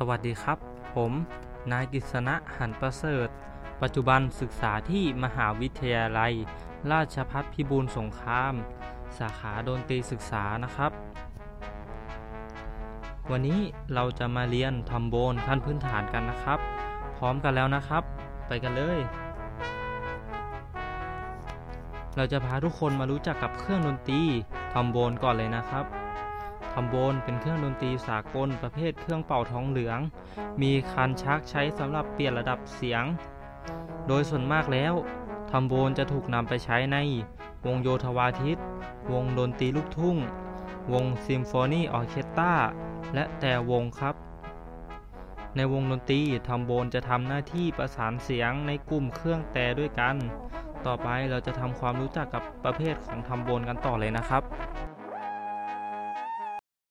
สวัสดีครับ ผม นายกิษณะหันประเสริฐ ปัจจุบันศึกษาที่มหาวิทยาลัย ราชพัฒพิบูลสงคราม สาขาดนตรีศึกษานะครับ วันนี้เราจะมาเรียนทำโบนขั้นพื้นฐานกันนะครับ พร้อมกันแล้วนะครับ ไปกันเลย เราจะพาทุกคนมารู้จักกับเครื่องดนตรีทำโบนก่อนเลยนะครับ ทำโบนเป็นเครื่องดนตรีสากลประเภทเครื่องเป่าท้องเหลือง มีคันชักใช้สำหรับเปลี่ยนระดับเสียง โดยส่วนมากแล้วทำโบนจะถูกนำไปใช้ใน วงโยธวาทิต วงดนตรีลูกทุ่ง วงซิมโฟนีออเคสตราและแต่วงครับ ในวงดนตรีทำโบนจะทำหน้าที่ประสานเสียงในกลุ่มเครื่องแต่ด้วยกัน ต่อไปเราจะทำความรู้จักกับประเภทของทำโบนกันต่อเลยนะครับ